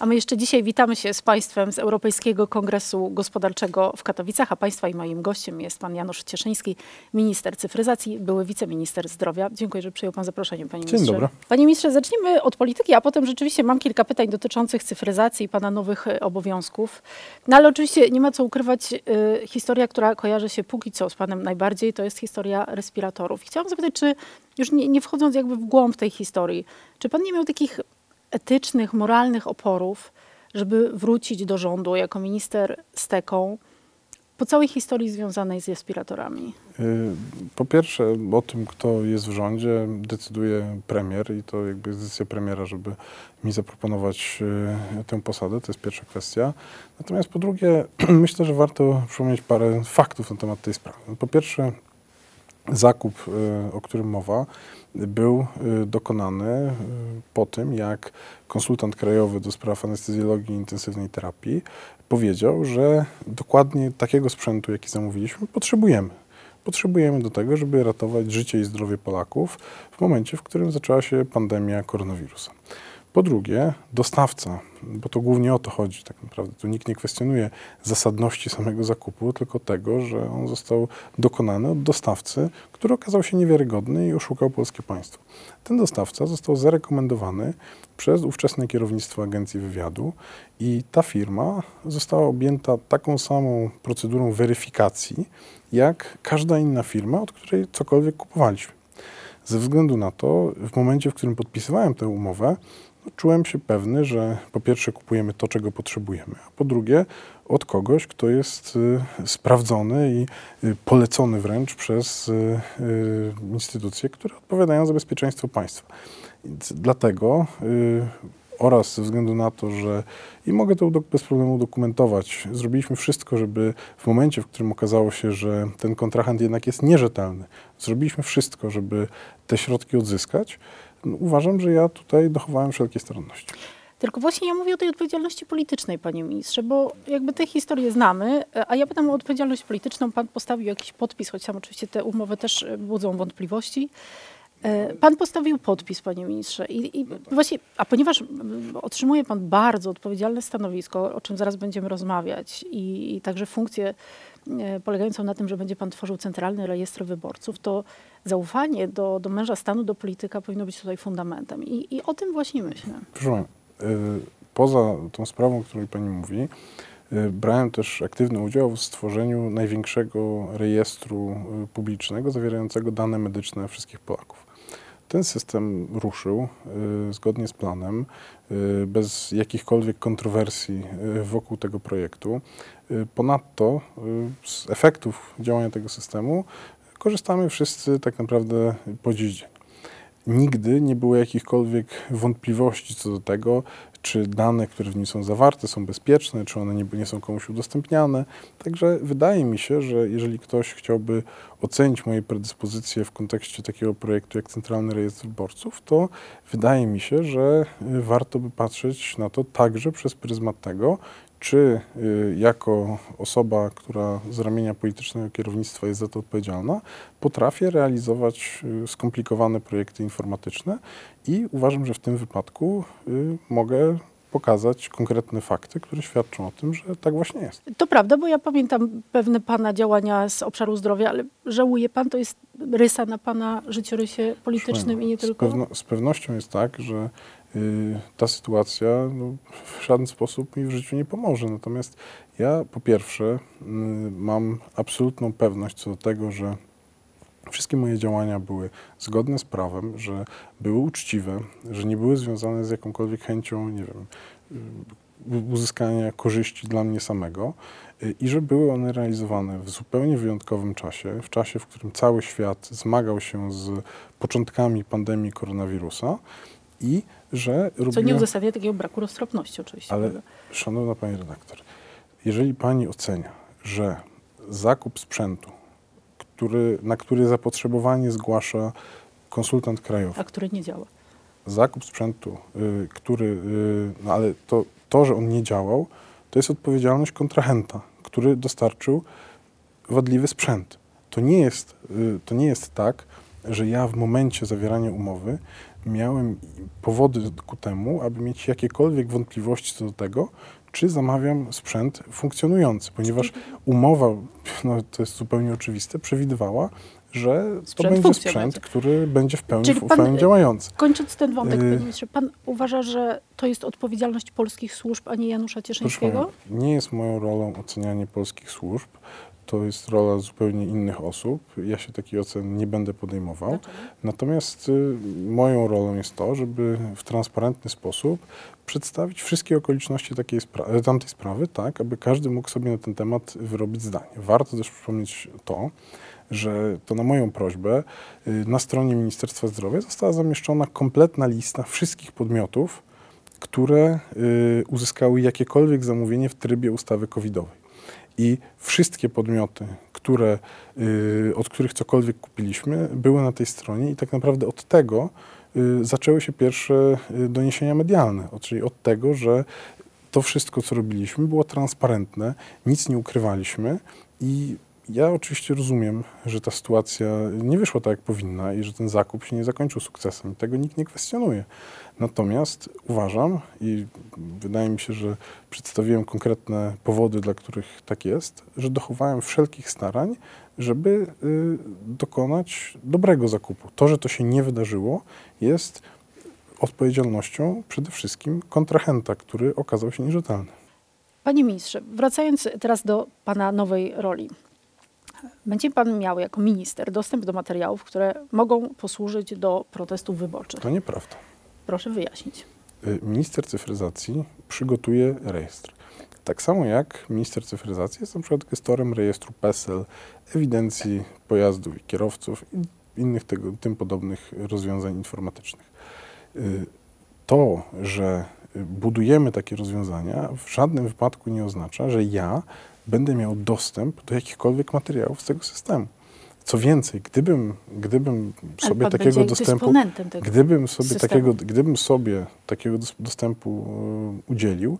A my jeszcze dzisiaj witamy się z Państwem z Europejskiego Kongresu Gospodarczego w Katowicach, a Państwa i moim gościem jest Pan Janusz Cieszyński, minister cyfryzacji, były wiceminister zdrowia. Dziękuję, że przyjął Pan zaproszenie, Panie Dzień Ministrze. dobry. Panie Ministrze, zacznijmy od polityki, a potem rzeczywiście mam kilka pytań dotyczących cyfryzacji i Pana nowych e, obowiązków. No ale oczywiście nie ma co ukrywać, y, historia, która kojarzy się póki co z Panem najbardziej, to jest historia respiratorów. Chciałam zapytać, czy już nie, nie wchodząc jakby w głąb tej historii, czy Pan nie miał takich etycznych, moralnych oporów, żeby wrócić do rządu jako minister z teką po całej historii związanej z respiratorami? Y, Po pierwsze, o tym, kto jest w rządzie, decyduje premier i to jakby jest decyzja premiera, żeby mi zaproponować y, tę posadę. To jest pierwsza kwestia. Natomiast po drugie, myślę, że warto przypomnieć parę faktów na temat tej sprawy. Po pierwsze, zakup, y, o którym mowa, był y, dokonany y, po tym, jak konsultant krajowy do spraw anestezjologii i intensywnej terapii powiedział, że dokładnie takiego sprzętu, jaki zamówiliśmy, potrzebujemy. Potrzebujemy do tego, żeby ratować życie i zdrowie Polaków w momencie, w którym zaczęła się pandemia koronawirusa. Po drugie, dostawca, bo to głównie o to chodzi tak naprawdę. Tu nikt nie kwestionuje zasadności samego zakupu, tylko tego, że on został dokonany od dostawcy, który okazał się niewiarygodny i oszukał polskie państwo. Ten dostawca został zarekomendowany przez ówczesne kierownictwo Agencji Wywiadu i ta firma została objęta taką samą procedurą weryfikacji, jak każda inna firma, od której cokolwiek kupowaliśmy. Ze względu na to, w momencie, w którym podpisywałem tę umowę, czułem się pewny, że po pierwsze kupujemy to, czego potrzebujemy, a po drugie od kogoś, kto jest y, sprawdzony i y, polecony wręcz przez y, instytucje, które odpowiadają za bezpieczeństwo państwa. Więc dlatego oraz ze względu na to, że i mogę to bez problemu dokumentować, zrobiliśmy wszystko, żeby w momencie, w którym okazało się, że ten kontrahent jednak jest nierzetelny, zrobiliśmy wszystko, żeby te środki odzyskać. No, uważam, że ja tutaj dochowałem wszelkiej staranności. Tylko właśnie ja mówię o tej odpowiedzialności politycznej, panie ministrze, bo jakby tę historię znamy, a ja pytam o odpowiedzialność polityczną. Pan postawił jakiś podpis, choć tam oczywiście te umowy też budzą wątpliwości. E, Pan postawił podpis, panie ministrze. I, i właśnie, a ponieważ otrzymuje pan bardzo odpowiedzialne stanowisko, o czym zaraz będziemy rozmawiać, i, i także funkcję polegającą na tym, że będzie pan tworzył centralny rejestr wyborców, to zaufanie do, do męża stanu, do polityka powinno być tutaj fundamentem. I, i o tym właśnie myślę. Proszę y, poza tą sprawą, o której Pani mówi, y, brałem też aktywny udział w stworzeniu największego rejestru publicznego zawierającego dane medyczne wszystkich Polaków. Ten system ruszył y, zgodnie z planem, y, bez jakichkolwiek kontrowersji y, wokół tego projektu. Ponadto z efektów działania tego systemu korzystamy wszyscy tak naprawdę po dziś dzień. Nigdy nie było jakichkolwiek wątpliwości co do tego, czy dane, które w nim są zawarte, są bezpieczne, czy one nie, nie są komuś udostępniane. Także wydaje mi się, że jeżeli ktoś chciałby ocenić moje predyspozycje w kontekście takiego projektu jak Centralny Rejestr Wyborców, to wydaje mi się, że y, warto by patrzeć na to także przez pryzmat tego, czy y, jako osoba, która z ramienia politycznego kierownictwa jest za to odpowiedzialna, potrafię realizować y, skomplikowane projekty informatyczne i uważam, że w tym wypadku y, mogę pokazać konkretne fakty, które świadczą o tym, że tak właśnie jest. To prawda, bo ja pamiętam pewne pana działania z obszaru zdrowia, ale żałuje pan, to jest rysa na pana życiorysie politycznym i nie z, tylko? pewno, z pewnością jest tak, że y, ta sytuacja no, w żaden sposób mi w życiu nie pomoże. Natomiast ja po pierwsze y, mam absolutną pewność co do tego, że wszystkie moje działania były zgodne z prawem, że były uczciwe, że nie były związane z jakąkolwiek chęcią, nie wiem, uzyskania korzyści dla mnie samego y, i że były one realizowane w zupełnie wyjątkowym czasie, w czasie, w którym cały świat zmagał się z początkami pandemii koronawirusa i że Co nie robiłem... uzasadnia takiego braku roztropności oczywiście. Ale, prawda? szanowna pani redaktor, jeżeli pani ocenia, że zakup sprzętu, który, na który zapotrzebowanie zgłasza konsultant krajowy, A który nie działa. zakup sprzętu, y, który, y, no ale to, to, że on nie działał, to jest odpowiedzialność kontrahenta, który dostarczył wadliwy sprzęt. To nie jest, y, to nie jest tak, że ja w momencie zawierania umowy miałem powody ku temu, aby mieć jakiekolwiek wątpliwości co do tego, czy zamawiam sprzęt funkcjonujący, ponieważ umowa, no to jest zupełnie oczywiste, przewidywała, że to Sprzęt będzie funkcją sprzęt, będzie. który będzie w pełni, Czyli w pan- pełni działający. Kończąc ten wątek, Y- panie ministrze, pan uważa, że to jest odpowiedzialność polskich służb, a nie Janusza Proszę Cieszyńskiego? pana, nie jest moją rolą ocenianie polskich służb. To jest rola zupełnie innych osób. Ja się takiej ocen nie będę podejmował. Dlaczego? Natomiast y, moją rolą jest to, żeby w transparentny sposób przedstawić wszystkie okoliczności takiej spra- tamtej sprawy, tak, aby każdy mógł sobie na ten temat wyrobić zdanie. Warto też przypomnieć to, że to na moją prośbę y, na stronie Ministerstwa Zdrowia została zamieszczona kompletna lista wszystkich podmiotów, które y, uzyskały jakiekolwiek zamówienie w trybie ustawy covidowej. I wszystkie podmioty, które, y, od których cokolwiek kupiliśmy, były na tej stronie i tak naprawdę od tego zaczęły się pierwsze y, doniesienia medialne, czyli od tego, że to wszystko, co robiliśmy, było transparentne, nic nie ukrywaliśmy i ja oczywiście rozumiem, że ta sytuacja nie wyszła tak, jak powinna i że ten zakup się nie zakończył sukcesem. Tego nikt nie kwestionuje. Natomiast uważam i wydaje mi się, że przedstawiłem konkretne powody, dla których tak jest, że dochowałem wszelkich starań, żeby y, dokonać dobrego zakupu. To, że to się nie wydarzyło, jest odpowiedzialnością przede wszystkim kontrahenta, który okazał się nierzetelny. Panie ministrze, wracając teraz do pana nowej roli. Będzie pan miał jako minister dostęp do materiałów, które mogą posłużyć do protestów wyborczych. To nieprawda. Proszę wyjaśnić. Y, Minister cyfryzacji przygotuje rejestr. Tak samo jak minister cyfryzacji jest na przykład gestorem rejestru PESEL, ewidencji pojazdów i kierowców i innych tego, tym podobnych rozwiązań informatycznych. Y, To, że y, budujemy takie rozwiązania, w żadnym wypadku nie oznacza, że ja będę miał dostęp do jakichkolwiek materiałów z tego systemu. Co więcej, gdybym, gdybym sobie takiego dostępu. Gdybym sobie, systemu. takiego, gdybym sobie takiego dos- dostępu e, udzielił,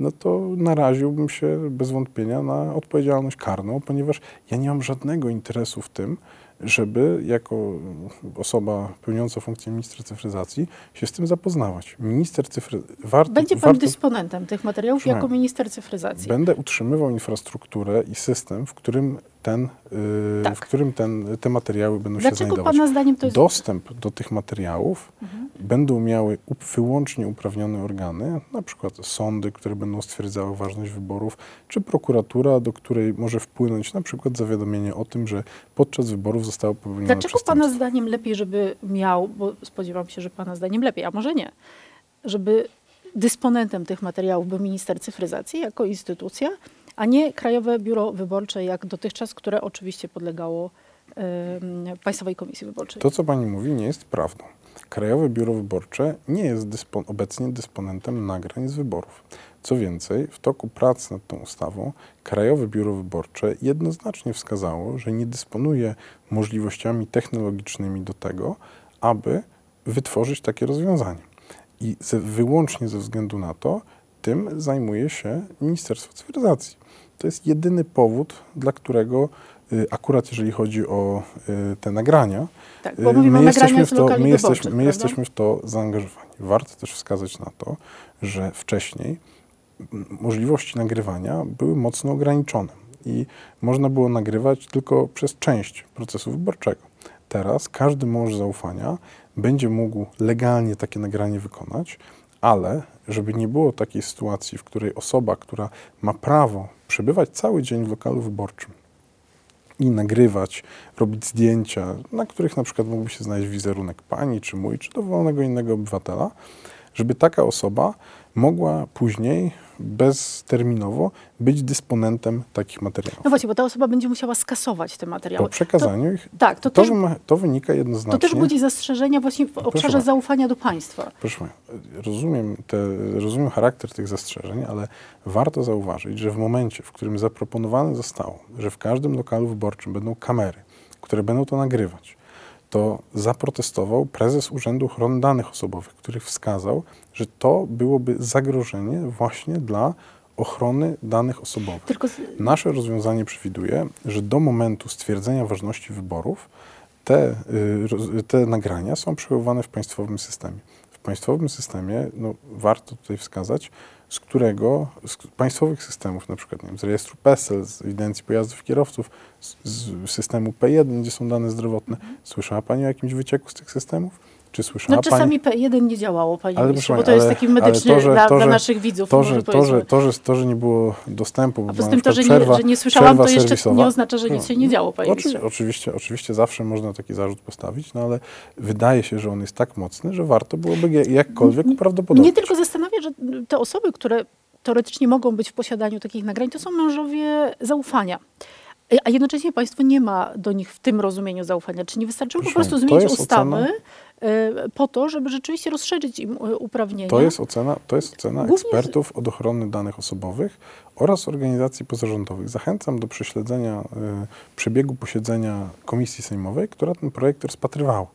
no to naraziłbym się bez wątpienia na odpowiedzialność karną, ponieważ ja nie mam żadnego interesu w tym, żeby jako osoba pełniąca funkcję ministra cyfryzacji się z tym zapoznawać. Minister cyfry... Warto, Będzie pan warto, dysponentem tych materiałów jako minister cyfryzacji. Będę utrzymywał infrastrukturę i system, w którym, ten, y, Tak. w którym ten, te materiały będą się Dlaczego znajdować. pana zdaniem to jest... Dostęp do tych materiałów Mhm. będą miały wyłącznie uprawnione organy, na przykład sądy, które będą stwierdzały ważność wyborów, czy prokuratura, do której może wpłynąć na przykład zawiadomienie o tym, że podczas wyborów zostało popełnione Dlaczego pana zdaniem lepiej, żeby miał, bo spodziewam się, że pana zdaniem lepiej, a może nie, żeby dysponentem tych materiałów był minister cyfryzacji jako instytucja, a nie Krajowe Biuro Wyborcze jak dotychczas, które oczywiście podlegało Państwowej Komisji Wyborczej. To, co pani mówi, nie jest prawdą. Krajowe Biuro Wyborcze nie jest dyspo, obecnie dysponentem nagrań z wyborów. Co więcej, w toku prac nad tą ustawą Krajowe Biuro Wyborcze jednoznacznie wskazało, że nie dysponuje możliwościami technologicznymi do tego, aby wytworzyć takie rozwiązanie. I ze, wyłącznie ze względu na to, tym zajmuje się Ministerstwo Cyfryzacji. To jest jedyny powód, dla którego y, akurat jeżeli chodzi o y, te nagrania, tak, bo y, my jesteśmy, w to, my, jesteśmy, my jesteśmy w to zaangażowani. Warto też wskazać na to, że wcześniej możliwości nagrywania były mocno ograniczone i można było nagrywać tylko przez część procesu wyborczego. Teraz każdy mąż zaufania będzie mógł legalnie takie nagranie wykonać, ale żeby nie było takiej sytuacji, w której osoba, która ma prawo przebywać cały dzień w lokalu wyborczym, i nagrywać, robić zdjęcia, na których na przykład mógłby się znaleźć wizerunek pani, czy mój, czy dowolnego innego obywatela, żeby taka osoba mogła później bezterminowo być dysponentem takich materiałów. No właśnie, bo ta osoba będzie musiała skasować te materiały. Po przekazaniu ich, To, tak, to, to, też, to wynika to jednoznacznie... też budzi zastrzeżenia właśnie w obszarze bardzo. zaufania do państwa. Proszę rozumiem, te, rozumiem charakter tych zastrzeżeń, ale warto zauważyć, że w momencie, w którym zaproponowane zostało, że w każdym lokalu wyborczym będą kamery, które będą to nagrywać, to zaprotestował prezes Urzędu Ochrony Danych Osobowych, który wskazał, że to byłoby zagrożenie właśnie dla ochrony danych osobowych. Tylko Nasze rozwiązanie przewiduje, że do momentu stwierdzenia ważności wyborów te, y, te nagrania są przechowywane w państwowym systemie. W państwowym systemie, no, warto tutaj wskazać, z którego, z państwowych systemów, na przykład nie wiem, z rejestru PESEL, z ewidencji pojazdów kierowców, z, z systemu P1, gdzie są dane zdrowotne. Słyszała Pani o jakimś wycieku z tych systemów? Czy słyszała No Pani? czasami P1 nie działało, panie Ale ministrze, bo to pani, jest ale- taki ale medyczny to, że- dla, to, dla że- naszych widzów. To że, to, że, to, że, to, że nie było dostępu, A bo poza na tym to, że nie, przerwa, że nie słyszałam, to jeszcze serwisowa. nie oznacza, że nic No. się nie działo, panie Oczy, oczywiście, oczywiście zawsze można taki zarzut postawić, no ale wydaje się, że on jest tak mocny, że warto byłoby jakkolwiek uprawdopodobnić. Mnie tylko zastanawia, że te osoby, które teoretycznie mogą być w posiadaniu takich nagrań, to są mężowie zaufania. A jednocześnie państwo nie ma do nich w tym rozumieniu zaufania. Czy nie wystarczyło po Proszę prostu pani, to zmienić ustawy ocena- e, po to, żeby rzeczywiście rozszerzyć im e, uprawnienia? To jest ocena, to jest ocena Głównie ekspertów od ochrony danych osobowych oraz organizacji pozarządowych. Zachęcam do prześledzenia y, przebiegu posiedzenia Komisji Sejmowej, która ten projekt rozpatrywała,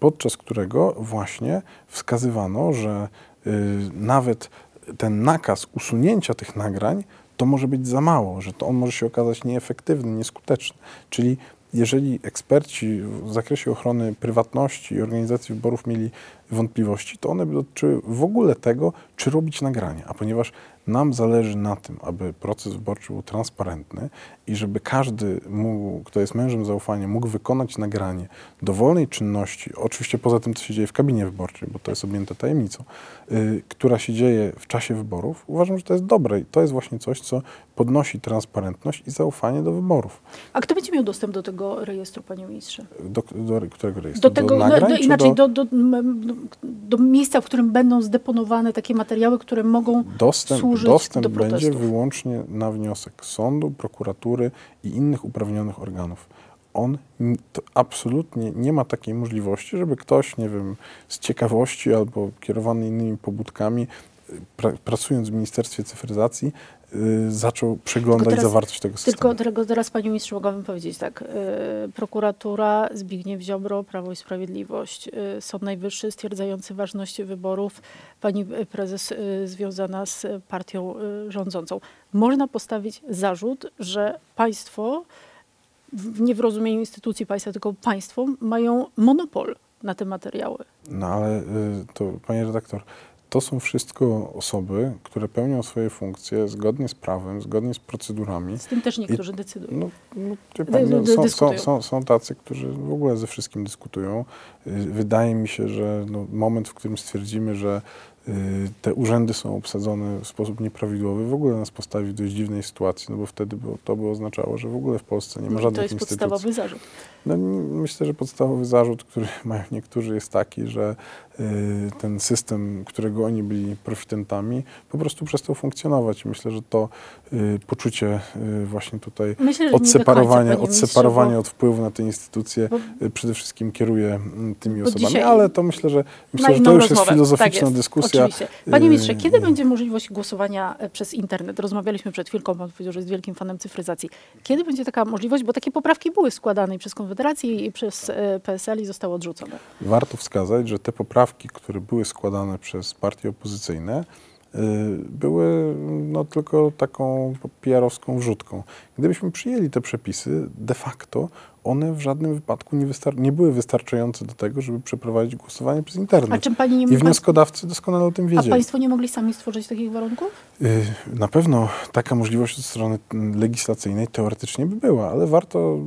podczas którego właśnie wskazywano, że y, nawet ten nakaz usunięcia tych nagrań to może być za mało, że to on może się okazać nieefektywny, nieskuteczny. Czyli jeżeli eksperci w zakresie ochrony prywatności i organizacji wyborów mieli wątpliwości, to one by dotyczyły w ogóle tego, czy robić nagranie. A ponieważ nam zależy na tym, aby proces wyborczy był transparentny i żeby każdy, mógł, kto jest mężem zaufania, mógł wykonać nagranie dowolnej czynności, oczywiście poza tym, co się dzieje w kabinie wyborczej, bo to jest objęte tajemnicą, y, która się dzieje w czasie wyborów, uważam, że to jest dobre i to jest właśnie coś, co podnosi transparentność i zaufanie do wyborów. A kto będzie miał dostęp do tego rejestru, panie ministrze? Do, do którego rejestru? Do tego, no, nagrań, do, czy inaczej, do... do, do, miejsca, w którym będą zdeponowane takie materiały, które mogą Dostęp, służyć dostęp do będzie protestów. wyłącznie na wniosek sądu, prokuratury i innych uprawnionych organów. On absolutnie nie ma takiej możliwości, żeby ktoś, nie wiem, z ciekawości albo kierowany innymi pobudkami, y, pra, pracując w Ministerstwie Cyfryzacji, zaczął przeglądać teraz- zawartość tego systemu. Tylko tylko teraz, panie ministrze, mogłabym powiedzieć tak. y, Prokuratura, Zbigniew Ziobro, Prawo i Sprawiedliwość, y, Sąd Najwyższy stwierdzający ważność wyborów, pani y, prezes y, związana z y, partią y, rządzącą. Można postawić zarzut, że państwo, w- nie w rozumieniu instytucji państwa, tylko państwo, mają monopol na te materiały. No ale y, to, panie redaktor, to są wszystko osoby, które pełnią swoje funkcje zgodnie z prawem, zgodnie z procedurami. Z tym też niektórzy decydują. No, no, pani, no, są, są, są, są tacy, którzy w ogóle ze wszystkim dyskutują. Y, Wydaje mi się, że no, moment, w którym stwierdzimy, że y, te urzędy są obsadzone w sposób nieprawidłowy, w ogóle nas postawi w dość dziwnej sytuacji, no bo wtedy by, to by oznaczało, że w ogóle w Polsce nie ma No, to żadnych jest instytucji. podstawowy zarzut. No, myślę, że podstawowy zarzut, który mają niektórzy jest taki, że ten system, którego oni byli profitentami, po prostu przestał funkcjonować. Myślę, że to y, poczucie y, właśnie tutaj Myślę, do końca, odseparowania, odseparowania od wpływu na te instytucje bo- y, przede wszystkim kieruje mm, tymi osobami, dzisiaj- ale to myślę, że myślę, że to już rozmowę. jest filozoficzna tak jest, dyskusja. Oczywiście. Panie ministrze, Y, kiedy będzie możliwość głosowania e, przez internet? Rozmawialiśmy przed chwilką, pan powiedział, że jest wielkim fanem cyfryzacji. Kiedy będzie taka możliwość? Bo takie poprawki były składane i przez Konfederację i przez e, PSL i zostały odrzucone. Warto wskazać, że te poprawki, które były składane przez partie opozycyjne, y, były no, tylko taką PR-owską wrzutką. Gdybyśmy przyjęli te przepisy, de facto one w żadnym wypadku nie, nie były wystarczające do tego, żeby przeprowadzić głosowanie przez A internet. czym pani nie I pan, wnioskodawcy doskonale o tym A wiedzieli. państwo nie mogli sami stworzyć takich warunków? Y, Na pewno taka możliwość od strony legislacyjnej teoretycznie by była, ale warto,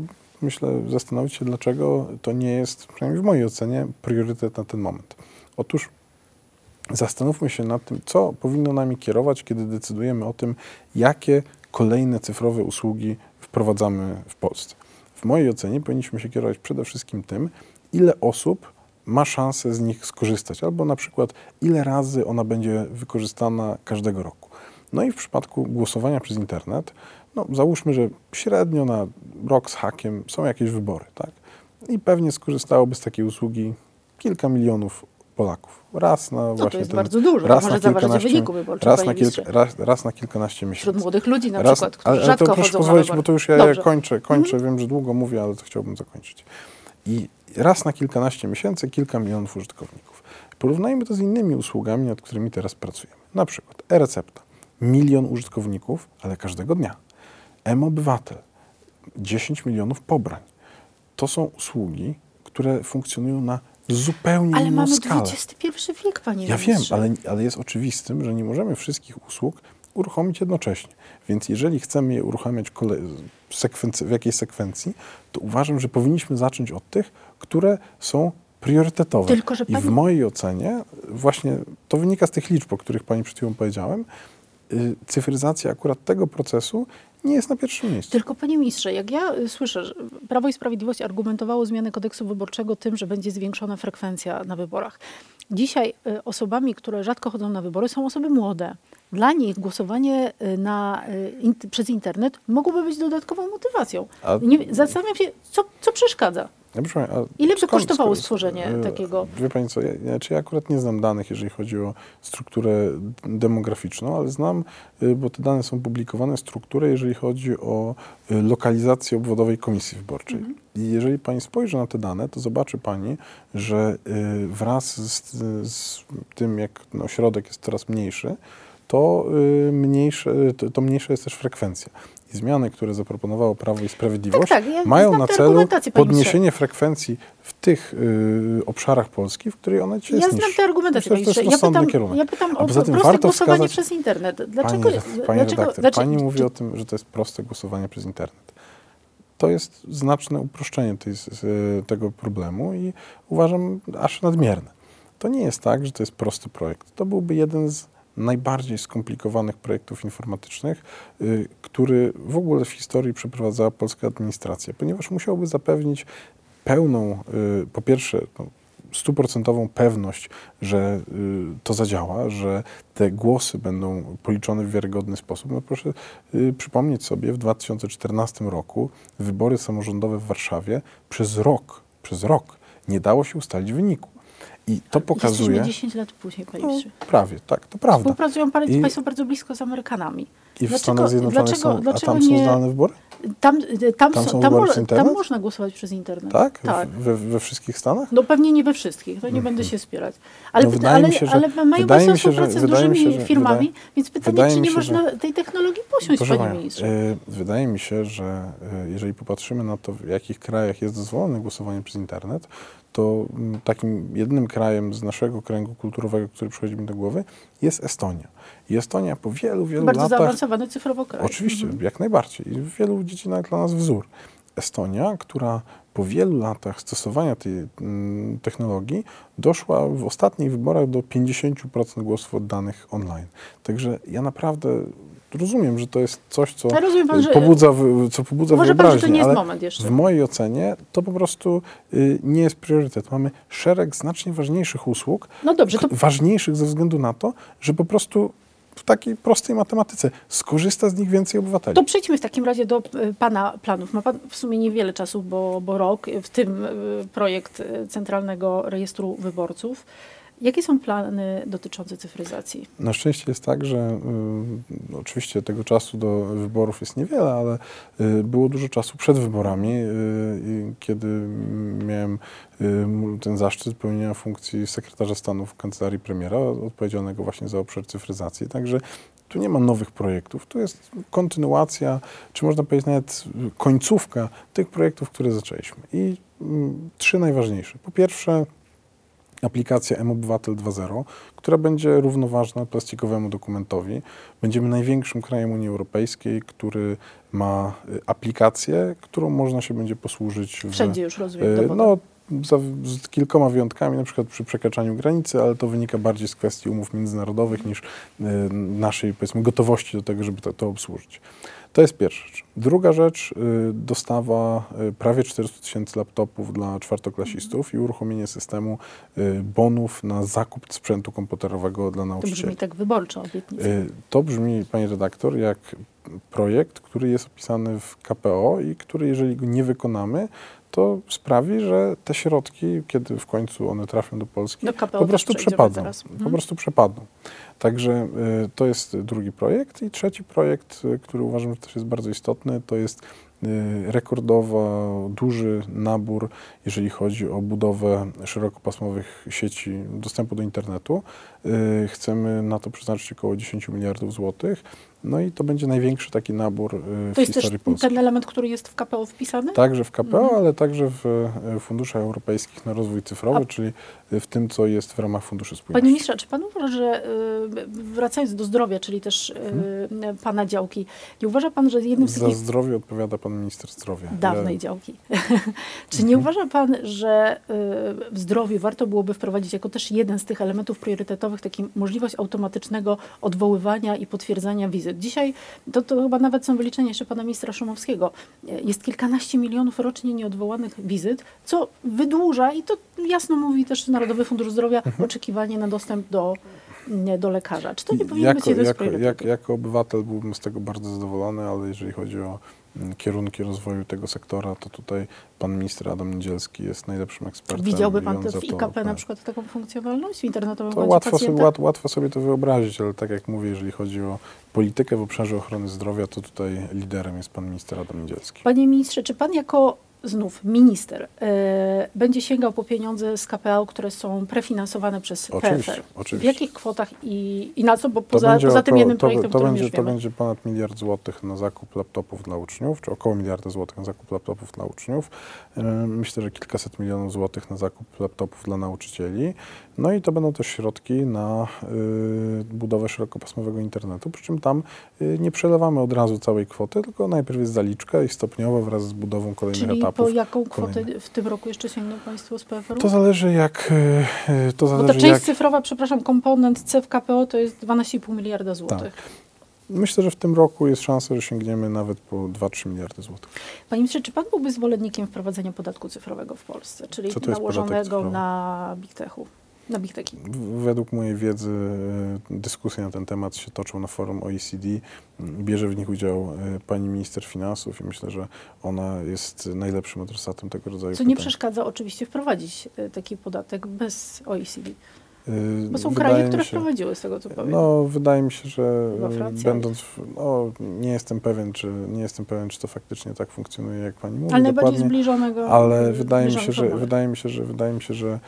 myślę, zastanowić się, dlaczego to nie jest, przynajmniej w mojej ocenie, priorytet na ten moment. Otóż zastanówmy się nad tym, co powinno nami kierować, kiedy decydujemy o tym, jakie kolejne cyfrowe usługi wprowadzamy w Polsce. W mojej ocenie powinniśmy się kierować przede wszystkim tym, ile osób ma szansę z nich skorzystać, albo na przykład ile razy ona będzie wykorzystana każdego roku. No i w przypadku głosowania przez internet, no załóżmy, że średnio na rok z hakiem są jakieś wybory, tak? I pewnie skorzystałoby z takiej usługi kilka milionów Polaków. Raz na No to właśnie jest ten, bardzo dużo. raz to na może zaważyć w wyniku wyborczym, raz na, kilka, raz, raz na kilkanaście miesięcy. Wśród młodych ludzi na Raz- przykład, którzy ale, ale to proszę pozwolić, bo to już ja. Mhm. ja kończę, kończę. wiem, że długo mówię, ale to chciałbym zakończyć. I raz na kilkanaście miesięcy kilka milionów użytkowników. Porównajmy to z innymi usługami, nad którymi teraz pracujemy. Na przykład e-recepta. Milion użytkowników, ale każdego dnia. M-Obywatel. 10 milionów pobrań. To są usługi, które funkcjonują na zupełnie Ale inną mamy skalę. XXI wiek, panie Ja wiem, ale, ale jest oczywistym, że nie możemy wszystkich usług uruchomić jednocześnie. Więc jeżeli chcemy je uruchamiać w jakiejś sekwencji, to uważam, że powinniśmy zacząć od tych, które są priorytetowe. Tylko, że I w pani- mojej ocenie właśnie to wynika z tych liczb, o których pani przed chwilą powiedziałem, y, cyfryzacja akurat tego procesu nie jest na pierwszym miejscu. Tylko panie ministrze, jak ja y, słyszę, że Prawo i Sprawiedliwość argumentowało zmianę kodeksu wyborczego tym, że będzie zwiększona frekwencja na wyborach. Dzisiaj y, osobami, które rzadko chodzą na wybory, są osoby młode. Dla nich głosowanie y, na, in, przez internet mogłoby być dodatkową motywacją. A- Nie, zastanawiam się, co, co przeszkadza. Ja proszę Ile by kosztowało stworzenie y, takiego? Wie pani co, ja, ja, akurat nie znam danych, jeżeli chodzi o strukturę demograficzną, ale znam, y, bo te dane są publikowane, strukturę, jeżeli chodzi o y, lokalizację obwodowej komisji wyborczej. Mhm. I jeżeli pani spojrzy na te dane, to zobaczy pani, że y, wraz z, z tym, jak ośrodek jest coraz mniejszy, to, mniejsze, to, to mniejsza jest też frekwencja. I zmiany, które zaproponowało Prawo i Sprawiedliwość, Tak, tak, ja mają znam na celu podniesienie frekwencji w tych y, obszarach Polski, w której ona dzisiaj Ja jest znam niższa. tę argumentację, Myślę, że to jest Ja pytam, kierunek. ja pytam A o poza tym proste warto głosowanie wskazać- przez internet. Dlaczego, Pani, re- pani dlaczego, redaktor, dlaczego, pani mówi o tym, że to jest proste głosowanie przez internet. To jest znaczne uproszczenie tej, tego problemu i uważam aż nadmierne. To nie jest tak, że to jest prosty projekt. To byłby jeden z najbardziej skomplikowanych projektów informatycznych, y, który w ogóle w historii przeprowadzała polska administracja, ponieważ musiałby zapewnić pełną, y, po pierwsze, no, stuprocentową pewność, że y, to zadziała, że te głosy będą policzone w wiarygodny sposób. No proszę przypomnieć sobie, w 2014 roku wybory samorządowe w Warszawie przez rok, przez rok nie dało się ustalić wyniku. I to pokazuje... Jesteśmy 10 lat później, No, prawie, tak, to prawda. Współpracują I- Państwo bardzo blisko z Amerykanami. I w Dlaczego- Stanach Zjednoczonych dlaczego- są, dlaczego a tam są nie- zdalne wybory? Tam, tam, Tam są, są tam, wybory mo- tam można głosować przez internet. Tak? tak. We, we wszystkich Stanach? No pewnie nie we wszystkich, to nie będę się spierać. Ale, No wydaje ale, mi się, że- ale mają wydaje mi się, że- z dużymi się, że- firmami, wydaje- więc pytanie, czy nie się, można że- tej technologii posiąść, Proszę panie ministrze? y, wydaje mi się, że y, jeżeli popatrzymy na to, w jakich krajach jest dozwolone głosowanie przez internet, to mm, takim jednym krajem z naszego kręgu kulturowego, który przychodzi mi do głowy, jest Estonia. I Estonia po wielu, wielu Bardzo latach... zaawansowany cyfrowo kraj. Oczywiście, Mhm. jak najbardziej. I wielu dzieci nawet dla nas wzór. Estonia, która po wielu latach stosowania tej mm, technologii doszła w ostatnich wyborach do 50% głosów oddanych online. Także ja naprawdę rozumiem, że to jest coś, co Ja rozumiem pan, y, pobudza, co pobudza Może pan, że to wyobraźnię, nie jest moment jeszcze. w mojej ocenie to po prostu y, nie jest priorytet. Mamy szereg znacznie ważniejszych usług, No dobrze, to ważniejszych ze względu na to, że po prostu w takiej prostej matematyce skorzysta z nich więcej obywateli. To przejdźmy w takim razie do e, Pana planów. Ma Pan w sumie niewiele czasu, bo, bo rok, w tym e, projekt e, Centralnego Rejestru Wyborców. Jakie są plany dotyczące cyfryzacji? Na szczęście jest tak, że y, oczywiście tego czasu do wyborów jest niewiele, ale y, było dużo czasu przed wyborami, y, kiedy miałem y, ten zaszczyt pełnienia funkcji sekretarza stanu w kancelarii premiera, odpowiedzialnego właśnie za obszar cyfryzacji. Także tu nie ma nowych projektów, tu jest kontynuacja, czy można powiedzieć nawet końcówka tych projektów, które zaczęliśmy. I mm, trzy najważniejsze. Po pierwsze, aplikacja M-Obywatel 2.0, która będzie równoważna plastikowemu dokumentowi. Będziemy największym krajem Unii Europejskiej, który ma y, aplikację, którą można się będzie posłużyć. w- Wszędzie już rozumiem y. No, za, z kilkoma wyjątkami, na przykład przy przekraczaniu granicy, ale to wynika bardziej z kwestii umów międzynarodowych niż y, naszej, powiedzmy, gotowości do tego, żeby to, to obsłużyć. To jest pierwsza rzecz. Druga rzecz, y, dostawa y, prawie 400 tysięcy laptopów dla czwartoklasistów i uruchomienie systemu y, bonów na zakup sprzętu komputerowego dla To nauczycieli. brzmi tak wyborczo, obietnica. To brzmi, panie redaktor, jak projekt, który jest opisany w KPO i który, jeżeli go nie wykonamy, to sprawi, że te środki, kiedy w końcu one trafią do Polski, Do po prostu przepadną. zaraz. Po Mhm. prostu przepadną. Także y, to jest drugi projekt. I trzeci projekt, y, który uważam, że też jest bardzo istotny, to jest y, rekordowo duży nabór, jeżeli chodzi o budowę szerokopasmowych sieci dostępu do internetu. Y, Chcemy na to przeznaczyć około 10 miliardów złotych No i to będzie największy taki nabór y, w To jest też historii Polski. ten element, który jest w KPO wpisany? Także w KPO, Mhm. ale także w funduszach europejskich na rozwój cyfrowy, A- czyli w tym, co jest w ramach Funduszy Panie Spójności. ministrze, czy pan uważa, że y, wracając do zdrowia, czyli też y, Mhm. pana działki, nie uważa pan, że jednym z Za zdrowie odpowiada pan minister zdrowia. dawnej Ja- działki. Czy nie uważa pan, że w zdrowiu warto byłoby wprowadzić jako też jeden z tych elementów priorytetowych taki możliwość automatycznego odwoływania i potwierdzania wizyt? Dzisiaj to, to chyba nawet są wyliczenia jeszcze pana ministra Szumowskiego. Jest kilkanaście milionów rocznie nieodwołanych wizyt, co wydłuża i to jasno mówi też Narodowy Fundusz Zdrowia oczekiwanie na dostęp do, nie, do lekarza. Czy to nie powinien być jako, jeden z jako, priorytetów? jak, jako obywatel byłbym z tego bardzo zadowolony, ale jeżeli chodzi o mm, kierunki rozwoju tego sektora, to tutaj pan minister Adam Niedzielski jest najlepszym ekspertem. Widziałby pan za w to IKP na odpowiada. przykład taką funkcjonalność w internetowym To łatwo sobie, pacjenta? łatwo sobie to wyobrazić, ale tak jak mówię, jeżeli chodzi o politykę w obszarze ochrony zdrowia, to tutaj liderem jest pan minister Adam Niedzielski. Panie ministrze, czy pan jako znów minister e, będzie sięgał po pieniądze z KPO, które są prefinansowane przez Oczywiście, PFR? oczywiście. W jakich kwotach i, i na co? Bo To poza, poza tym około- jednym to, projektem, to, którym będzie, to będzie ponad miliard złotych na zakup laptopów dla uczniów, czy około miliarda złotych na zakup laptopów dla uczniów. Yy, Myślę, że kilkaset milionów złotych na zakup laptopów dla nauczycieli. No i to będą też środki na yy, budowę szerokopasmowego internetu, przy czym tam yy, nie przelewamy od razu całej kwoty, tylko najpierw jest zaliczka i stopniowo wraz z budową kolejnych Czyli etapów. po jaką kwotę kolejnych. w tym roku jeszcze sięgną państwo z PFR-u? To zależy jak, yy, to Bo ta zależy część jak, cyfrowa, przepraszam, komponent C w KPO to jest 12,5 miliarda złotych. myślę, że w tym roku jest szansa, że sięgniemy nawet po 2-3 miliardy złotych. Panie ministrze, czy pan byłby zwolennikiem wprowadzenia podatku cyfrowego w Polsce, czyli nałożonego na big techu, na big techi? W- Według mojej wiedzy e, dyskusje na ten temat się toczą na forum OECD. Mm, Bierze w nich udział e, pani minister finansów i myślę, że ona jest najlepszym adresatem tego rodzaju Co nie pytań. przeszkadza oczywiście wprowadzić e, taki podatek bez OECD. Bo są wydaje kraje, które się- wprowadziły z tego, co powiem. No, wydaje mi się, że będąc, w, no, nie jestem pewien, czy nie jestem pewien, czy to faktycznie tak funkcjonuje, jak pani mówi. Ale najbardziej zbliżonego. Ale wydaje mi, się, że, wydaje mi się, że wydaje mi się, że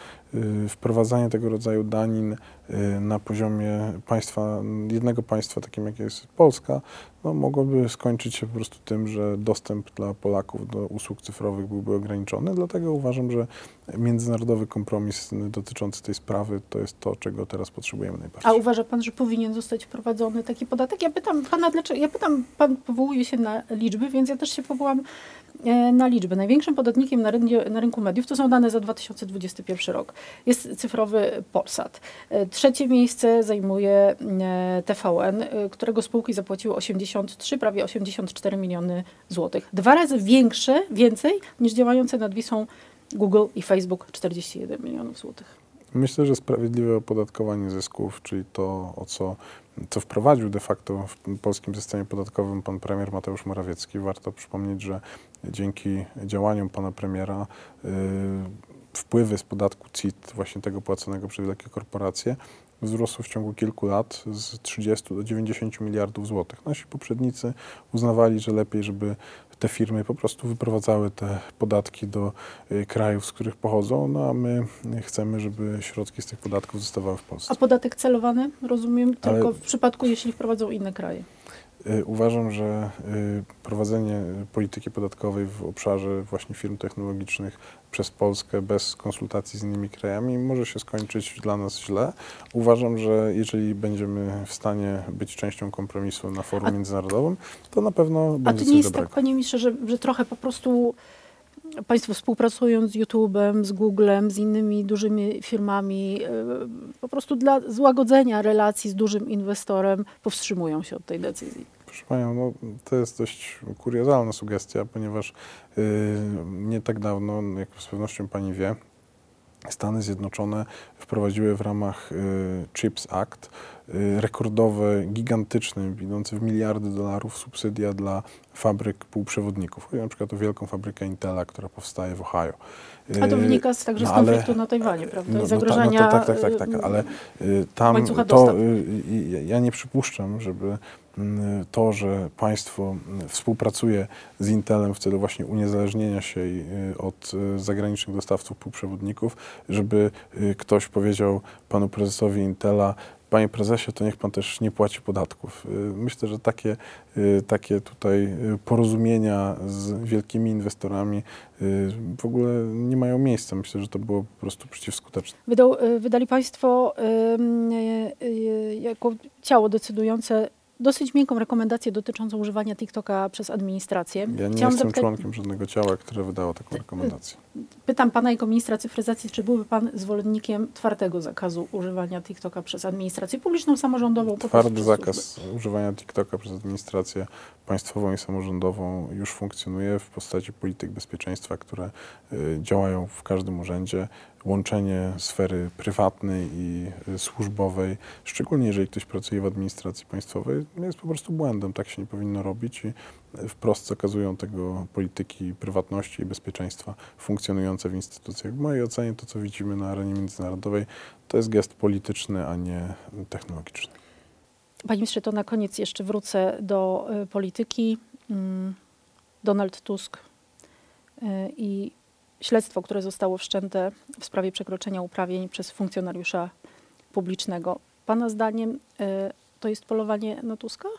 wprowadzanie tego rodzaju danin y, na poziomie państwa, jednego państwa, takim jak jest Polska, no, mogłoby skończyć się po prostu tym, że dostęp dla Polaków do usług cyfrowych byłby ograniczony. Dlatego uważam, że międzynarodowy kompromis dotyczący tej sprawy to jest to, czego teraz potrzebujemy najbardziej. A uważa pan, że powinien zostać wprowadzony taki podatek? Ja pytam pana, dlaczego? Ja pytam, pan powołuje się na liczby, więc ja też się powołam na liczby. Największym podatnikiem na, rynku, na rynku mediów, to są dane za 2021 rok, jest cyfrowy Polsat. E, Trzecie miejsce zajmuje e, TVN, e, którego spółki zapłaciły 83, prawie 84 miliony złotych. Dwa razy większe, więcej niż działające nad Wisą Google i Facebook 41 milionów złotych. Myślę, że sprawiedliwe opodatkowanie zysków, czyli to, o co, co wprowadził de facto w polskim systemie podatkowym pan premier Mateusz Morawiecki. Warto przypomnieć, że dzięki działaniom pana premiera y, wpływy z podatku CIT, właśnie tego płaconego przez wielkie korporacje, wzrosły w ciągu kilku lat z 30 do 90 miliardów złotych. Nasi poprzednicy uznawali, że lepiej, żeby te firmy po prostu wyprowadzały te podatki do y, krajów, z których pochodzą, no a my chcemy, żeby środki z tych podatków zostawały w Polsce. A podatek celowany, rozumiem, Ale- tylko w przypadku, jeśli wprowadzą inne kraje. Y, Uważam, że y, prowadzenie polityki podatkowej w obszarze właśnie firm technologicznych przez Polskę bez konsultacji z innymi krajami może się skończyć dla nas źle. Uważam, że jeżeli będziemy w stanie być częścią kompromisu na forum A- międzynarodowym, to na pewno A będzie to coś nie jest dobrego. tak, panie ministrze, że, że trochę po prostu państwo współpracując z YouTube'em, z Googlem, z innymi dużymi firmami, e, po prostu dla złagodzenia relacji z dużym inwestorem powstrzymują się od tej decyzji. Proszę Panią, no, to jest dość kuriozalna sugestia, ponieważ yy, nie tak dawno, jak z pewnością Pani wie, Stany Zjednoczone wprowadziły w ramach y, CHIPS Act y, rekordowe, gigantyczne, idące w miliardy dolarów subsydia dla fabryk półprzewodników. Chodzi na przykład o wielką fabrykę Intela, która powstaje w Ohio. A to Y, wynika z także z no ale- konfliktu na Tajwanie, prawda? no, no, zagrożenia. No to, tak, tak, tak, tak, y, ale y, tam to, y, y, ja nie przypuszczam, żeby mm, to, że państwo mm, współpracuje z Intelem w celu właśnie uniezależnienia się y, od y, zagranicznych dostawców półprzewodników, żeby y, ktoś powiedział panu prezesowi Intela, panie prezesie, to niech pan też nie płaci podatków. Y, Myślę, że takie, y, takie tutaj y, porozumienia z wielkimi inwestorami y, w ogóle nie mają miejsca. Myślę, że to było po prostu przeciwskuteczne. Wydał, y, wydali Państwo ym, y, y, jako ciało decydujące dosyć miękką rekomendację dotyczącą używania TikToka przez administrację. Ja nie Chciałam jestem zapytać- członkiem żadnego ciała, które wydało taką rekomendację. Pytam Pana jako ministra cyfryzacji, czy byłby Pan zwolennikiem twardego zakazu używania TikToka przez administrację publiczną, samorządową? Twardy zakaz używania TikToka przez administrację państwową i samorządową już funkcjonuje w postaci polityk bezpieczeństwa, które y, działają w każdym urzędzie. Łączenie sfery prywatnej i y, służbowej, szczególnie jeżeli ktoś pracuje w administracji państwowej, jest po prostu błędem. Tak się nie powinno robić i y, wprost zakazują tego polityki prywatności i bezpieczeństwa funkcjonujące w instytucjach. W mojej ocenie to, co widzimy na arenie międzynarodowej, to jest gest polityczny, a nie technologiczny. Panie ministrze, to na koniec jeszcze wrócę do y, polityki. Mm, Donald Tusk i śledztwo, które zostało wszczęte w sprawie przekroczenia uprawnień przez funkcjonariusza publicznego. Pana zdaniem y, to jest polowanie na Tuska?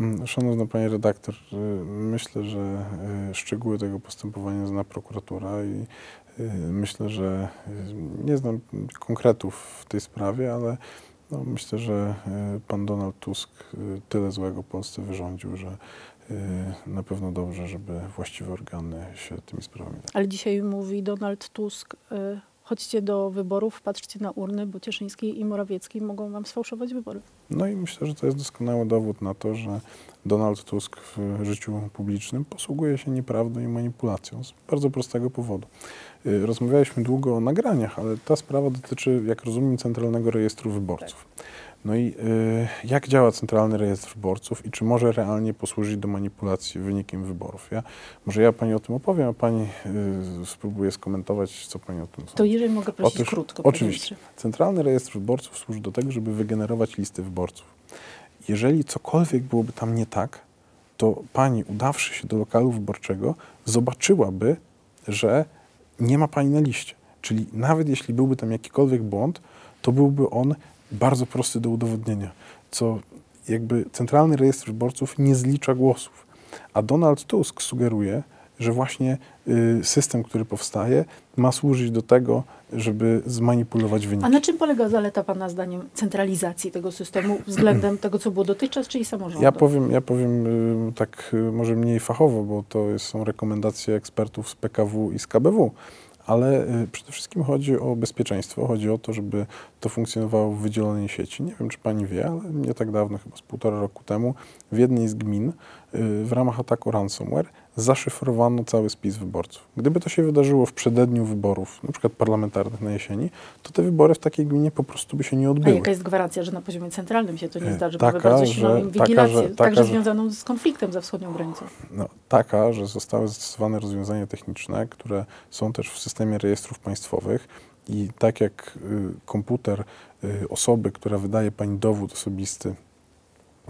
Mm, Szanowna Pani Redaktor, y, myślę, że y, szczegóły tego postępowania zna prokuratura i y, myślę, że nie znam konkretów w tej sprawie, ale no, myślę, że pan Donald Tusk tyle złego Polsce wyrządził, że na pewno dobrze, żeby właściwe organy się tymi sprawami Ale dzisiaj mówi Donald Tusk, y, chodźcie do wyborów, patrzcie na urny, bo Cieszyński i Morawiecki mogą wam sfałszować wybory. No i myślę, że to jest doskonały dowód na to, że Donald Tusk w życiu publicznym posługuje się nieprawdą i manipulacją z bardzo prostego powodu. Y, Rozmawialiśmy długo o nagraniach, ale ta sprawa dotyczy, jak rozumiem, Centralnego Rejestru Wyborców. No i y, jak działa Centralny Rejestr Wyborców i czy może realnie posłużyć do manipulacji wynikiem wyborów? Ja, może ja Pani o tym opowiem, a Pani y, spróbuje skomentować, co Pani o tym sądzi. To jeżeli mogę prosić Otóż, krótko. oczywiście. Centralny Rejestr Wyborców służy do tego, żeby wygenerować listy wyborców. Jeżeli cokolwiek byłoby tam nie tak, to pani, udawszy się do lokalu wyborczego, zobaczyłaby, że nie ma pani na liście. Czyli nawet jeśli byłby tam jakikolwiek błąd, to byłby on bardzo prosty do udowodnienia. Co jakby Centralny Rejestr Wyborców nie zlicza głosów. A Donald Tusk sugeruje, że właśnie y, system, który powstaje, ma służyć do tego, żeby zmanipulować wyniki. A na czym polega zaleta Pana zdaniem centralizacji tego systemu względem tego, co było dotychczas, czyli samorządu? Ja powiem, ja powiem y, tak y, może mniej fachowo, bo to są rekomendacje ekspertów z PKW i z KBW, ale y, przede wszystkim chodzi o bezpieczeństwo. Chodzi o to, żeby to funkcjonowało w wydzielonej sieci. Nie wiem, czy pani wie, ale nie tak dawno, chyba z półtora roku temu, w jednej z gmin y, w ramach ataku ransomware zaszyfrowano cały spis wyborców. Gdyby to się wydarzyło w przededniu wyborów, na przykład parlamentarnych na jesieni, to te wybory w takiej gminie po prostu by się nie A odbyły. jaka jest gwarancja, że na poziomie centralnym się to nie E, zdarzy? taka, bo wy bardzo że- taka, inwigilację, że- taka, także że- związaną z konfliktem za wschodnią granicą. no, taka, że zostały zastosowane rozwiązania techniczne, które są też w systemie rejestrów państwowych i tak jak y, komputer y, osoby, która wydaje pani dowód osobisty,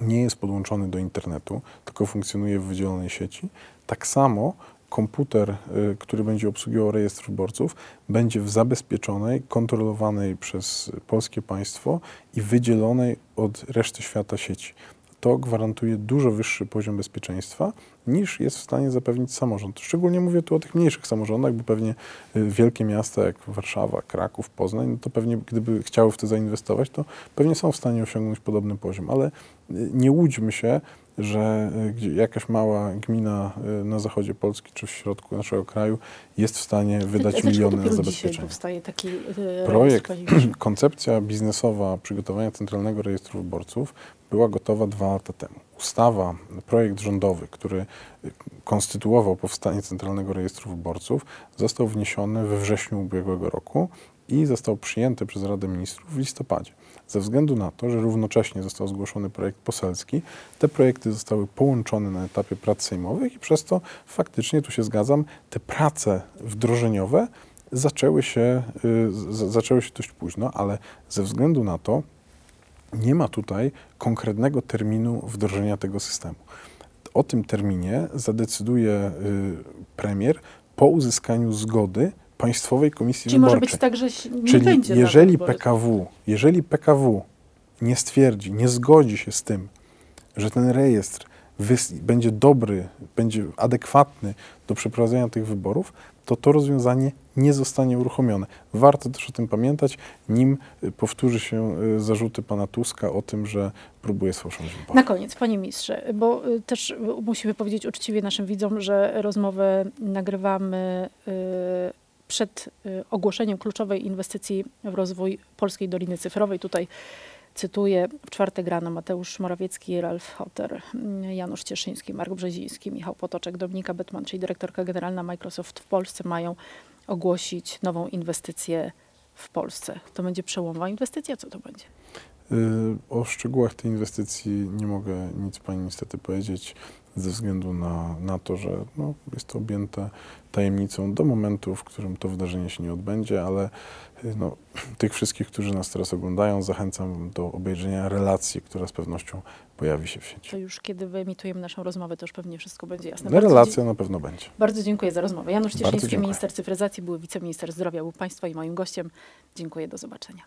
nie jest podłączony do internetu, tylko funkcjonuje w wydzielonej sieci, tak samo komputer, y, który będzie obsługiwał rejestr wyborców, będzie w zabezpieczonej, kontrolowanej przez polskie państwo i wydzielonej od reszty świata sieci. To gwarantuje dużo wyższy poziom bezpieczeństwa niż jest w stanie zapewnić samorząd. Szczególnie mówię tu o tych mniejszych samorządach, bo pewnie y, wielkie miasta jak Warszawa, Kraków, Poznań, no to pewnie gdyby chciały w to zainwestować, to pewnie są w stanie osiągnąć podobny poziom, ale y, nie łudźmy się, że y, jakaś mała gmina na zachodzie Polski czy w środku naszego kraju jest w stanie wydać Dlaczego miliony na zabezpieczenie. powstaje taki Projekt, koncepcja biznesowa przygotowania Centralnego Rejestru Wyborców była gotowa dwa lata temu. Ustawa, projekt rządowy, który konstytuował powstanie Centralnego Rejestru Wyborców, został wniesiony we wrześniu ubiegłego roku i został przyjęty przez Radę Ministrów w listopadzie. Ze względu na to, że równocześnie został zgłoszony projekt poselski, te projekty zostały połączone na etapie prac sejmowych i przez to faktycznie, tu się zgadzam, te prace wdrożeniowe zaczęły się, y, zaczęły się dość późno, ale ze względu na to nie ma tutaj konkretnego terminu wdrożenia tego systemu. O tym terminie zadecyduje y, premier po uzyskaniu zgody Państwowej Komisji Czyli może Wyborczej. być tak, że nie Czyli będzie jeżeli. PKW, jeżeli PKW nie stwierdzi, nie zgodzi się z tym, że ten rejestr będzie dobry, będzie adekwatny do przeprowadzenia tych wyborów, to to rozwiązanie nie zostanie uruchomione. Warto też o tym pamiętać, nim y, powtórzy się y, zarzuty pana Tuska o tym, że próbuje sfałszować wybory. Na koniec, panie ministrze, bo y, też musimy powiedzieć uczciwie naszym widzom, że rozmowę nagrywamy przed ogłoszeniem kluczowej inwestycji w rozwój Polskiej Doliny Cyfrowej. Tutaj cytuję w czwartek rano Mateusz Morawiecki, Ralf Hotter, Janusz Cieszyński, Mark Brzeziński, Michał Potoczek, Dominika Betman, czyli dyrektorka generalna Microsoft w Polsce mają ogłosić nową inwestycję w Polsce. To będzie przełomowa inwestycja? Co to będzie? Y, O szczegółach tej inwestycji nie mogę nic Pani niestety powiedzieć, ze względu na, na to, że no, jest to objęte tajemnicą do momentu, w którym to wydarzenie się nie odbędzie, ale no, tych wszystkich, którzy nas teraz oglądają, zachęcam do obejrzenia relacji, która z pewnością pojawi się w sieci. To już kiedy wyemitujemy naszą rozmowę, to już pewnie wszystko będzie jasne. No, relacja na pewno będzie. dzie- Bardzo dziękuję za rozmowę. Janusz Cieszyński, minister cyfryzacji, były wiceminister zdrowia, był Państwa i moim gościem. Dziękuję, do zobaczenia.